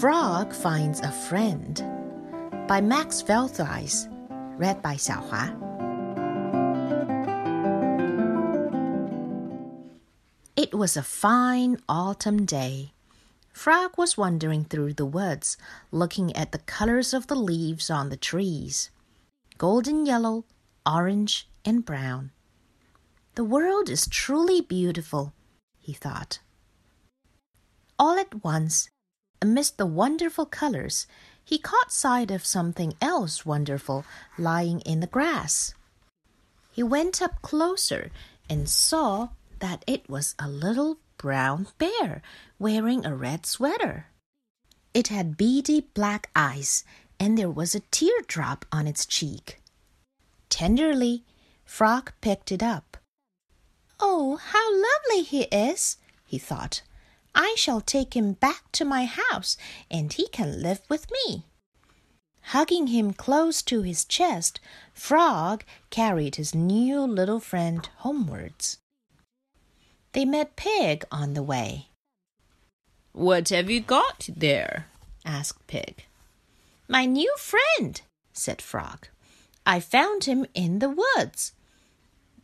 Frog Finds a Friend by Max Velthuijs, read by Xiaohua. It was a fine autumn day. Frog was wandering through the woods, looking at the colors of the leaves on the trees golden yellow, orange, and brown. The world is truly beautiful, he thought. All at once, amidst the wonderful colors, he caught sight of something else wonderful lying in the grass. He went up closer and saw that it was a little brown bear wearing a red sweater. It had beady black eyes, and there was a teardrop on its cheek. Tenderly, Frog picked it up. Oh, how lovely he is, he thought. I shall take him back to my house, and he can live with me. Hugging him close to his chest, Frog carried his new little friend homewards. They met Pig on the way. What have you got there? asked Pig. My new friend, said Frog. I found him in the woods.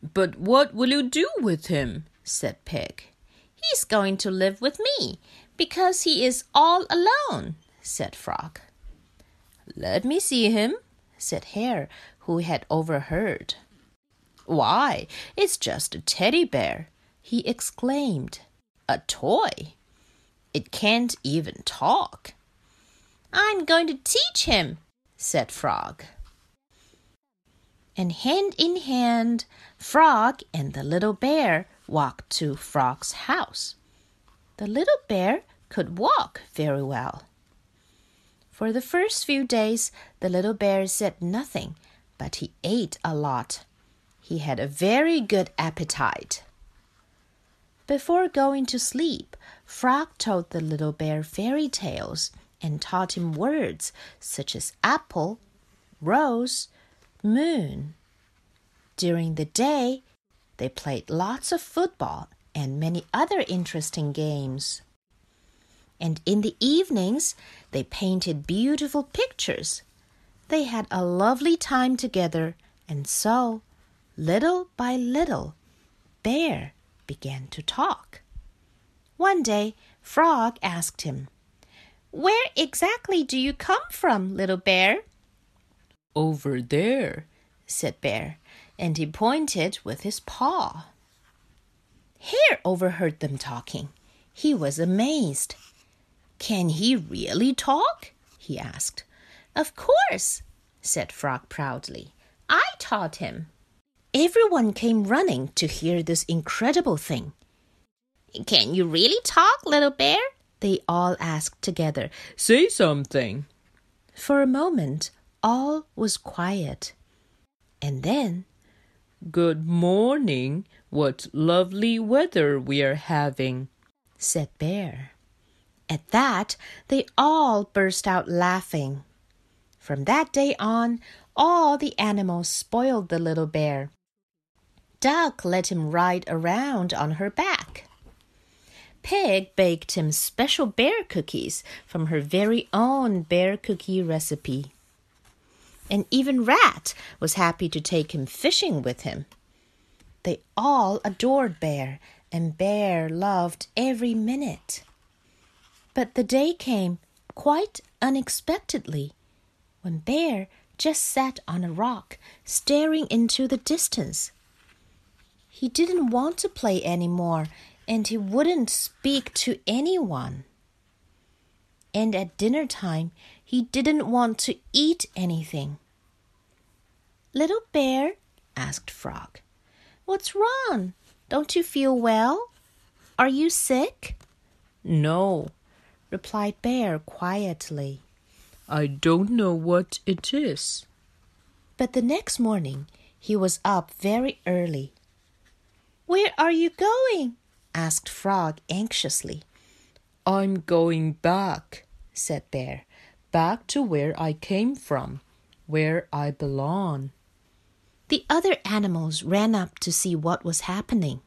But what will you do with him? said Pig. He's going to live with me because he is all alone, said Frog. Let me see him, said Hare, who had overheard. Why, it's just a teddy bear, he exclaimed. A toy. It can't even talk. I'm going to teach him, said Frog. And hand in hand, Frog and the little bear walked to Frog's house. The little bear could walk very well. For the first few days, the little bear said nothing, but he ate a lot. He had a very good appetite. Before going to sleep, Frog told the little bear fairy tales and taught him words such as apple, rose, moon. During the day, they played lots of football and many other interesting games. And in the evenings, they painted beautiful pictures. They had a lovely time together, and so, little by little, Bear began to talk. One day, Frog asked him, Where exactly do you come from, little bear? Over there, said Bear and he pointed with his paw. Hare overheard them talking. He was amazed. Can he really talk? he asked. Of course, said Frog proudly. I taught him. Everyone came running to hear this incredible thing. Can you really talk, little bear? They all asked together. Say something. For a moment, all was quiet. And then Good morning. What lovely weather we are having, said Bear. At that, they all burst out laughing. From that day on, all the animals spoiled the little bear. Duck let him ride around on her back. Pig baked him special bear cookies from her very own bear cookie recipe and even Rat was happy to take him fishing with him. They all adored Bear, and Bear loved every minute. But the day came quite unexpectedly when Bear just sat on a rock staring into the distance. He didn't want to play any more, and he wouldn't speak to anyone. And at dinner time, he didn't want to eat anything. Little bear, asked Frog, what's wrong? Don't you feel well? Are you sick? No, replied Bear quietly. I don't know what it is. But the next morning he was up very early. Where are you going? asked Frog anxiously. I'm going back, said Bear, back to where I came from, where I belong. The other animals ran up to see what was happening.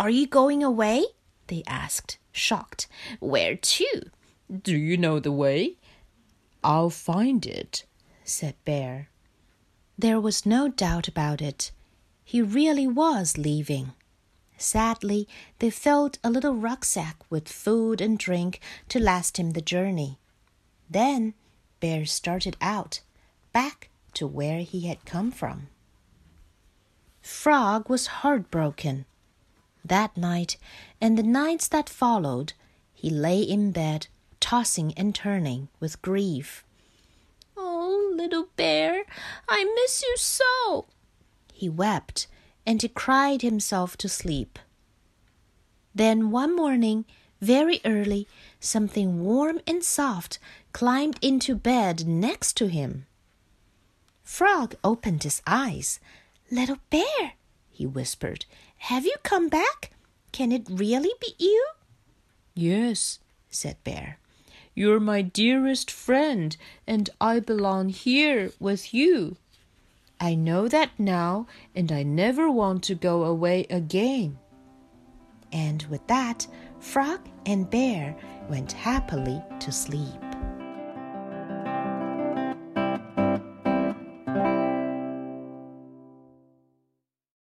Are you going away? they asked, shocked. Where to? Do you know the way? I'll find it, said Bear. There was no doubt about it. He really was leaving. Sadly, they filled a little rucksack with food and drink to last him the journey. Then Bear started out, back to where he had come from. Frog was heartbroken. That night and the nights that followed, he lay in bed, tossing and turning with grief. Oh, little bear, I miss you so. He wept and he cried himself to sleep. Then one morning, very early, something warm and soft climbed into bed next to him. Frog opened his eyes. Little bear, he whispered, have you come back? Can it really be you? Yes, said Bear. You're my dearest friend, and I belong here with you. I know that now, and I never want to go away again. And with that, Frog and Bear went happily to sleep.